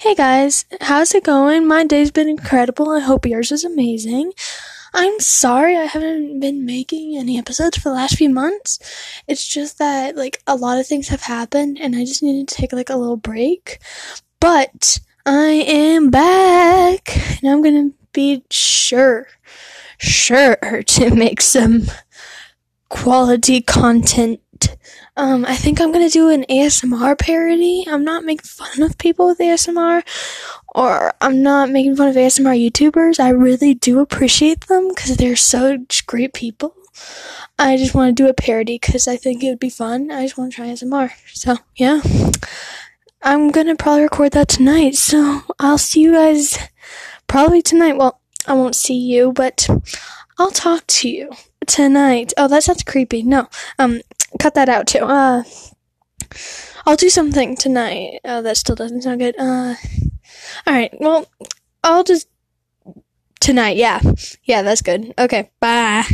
Hey guys, how's it going? My day's been incredible. I hope yours is amazing. I'm sorry I haven't been making any episodes for the last few months. It's just that like a lot of things have happened and I just needed to take like a little break. But I am back and I'm going to be sure sure to make some quality content um, I think I'm gonna do an ASMR parody. I'm not making fun of people with ASMR, or I'm not making fun of ASMR YouTubers. I really do appreciate them because they're such great people. I just want to do a parody because I think it would be fun. I just want to try ASMR. So, yeah. I'm gonna probably record that tonight, so I'll see you guys probably tonight. Well, I won't see you, but I'll talk to you tonight. Oh, that sounds creepy. No. Um, cut that out too. Uh, I'll do something tonight. Oh, that still doesn't sound good. Uh, alright, well, I'll just, tonight, yeah. Yeah, that's good. Okay, bye.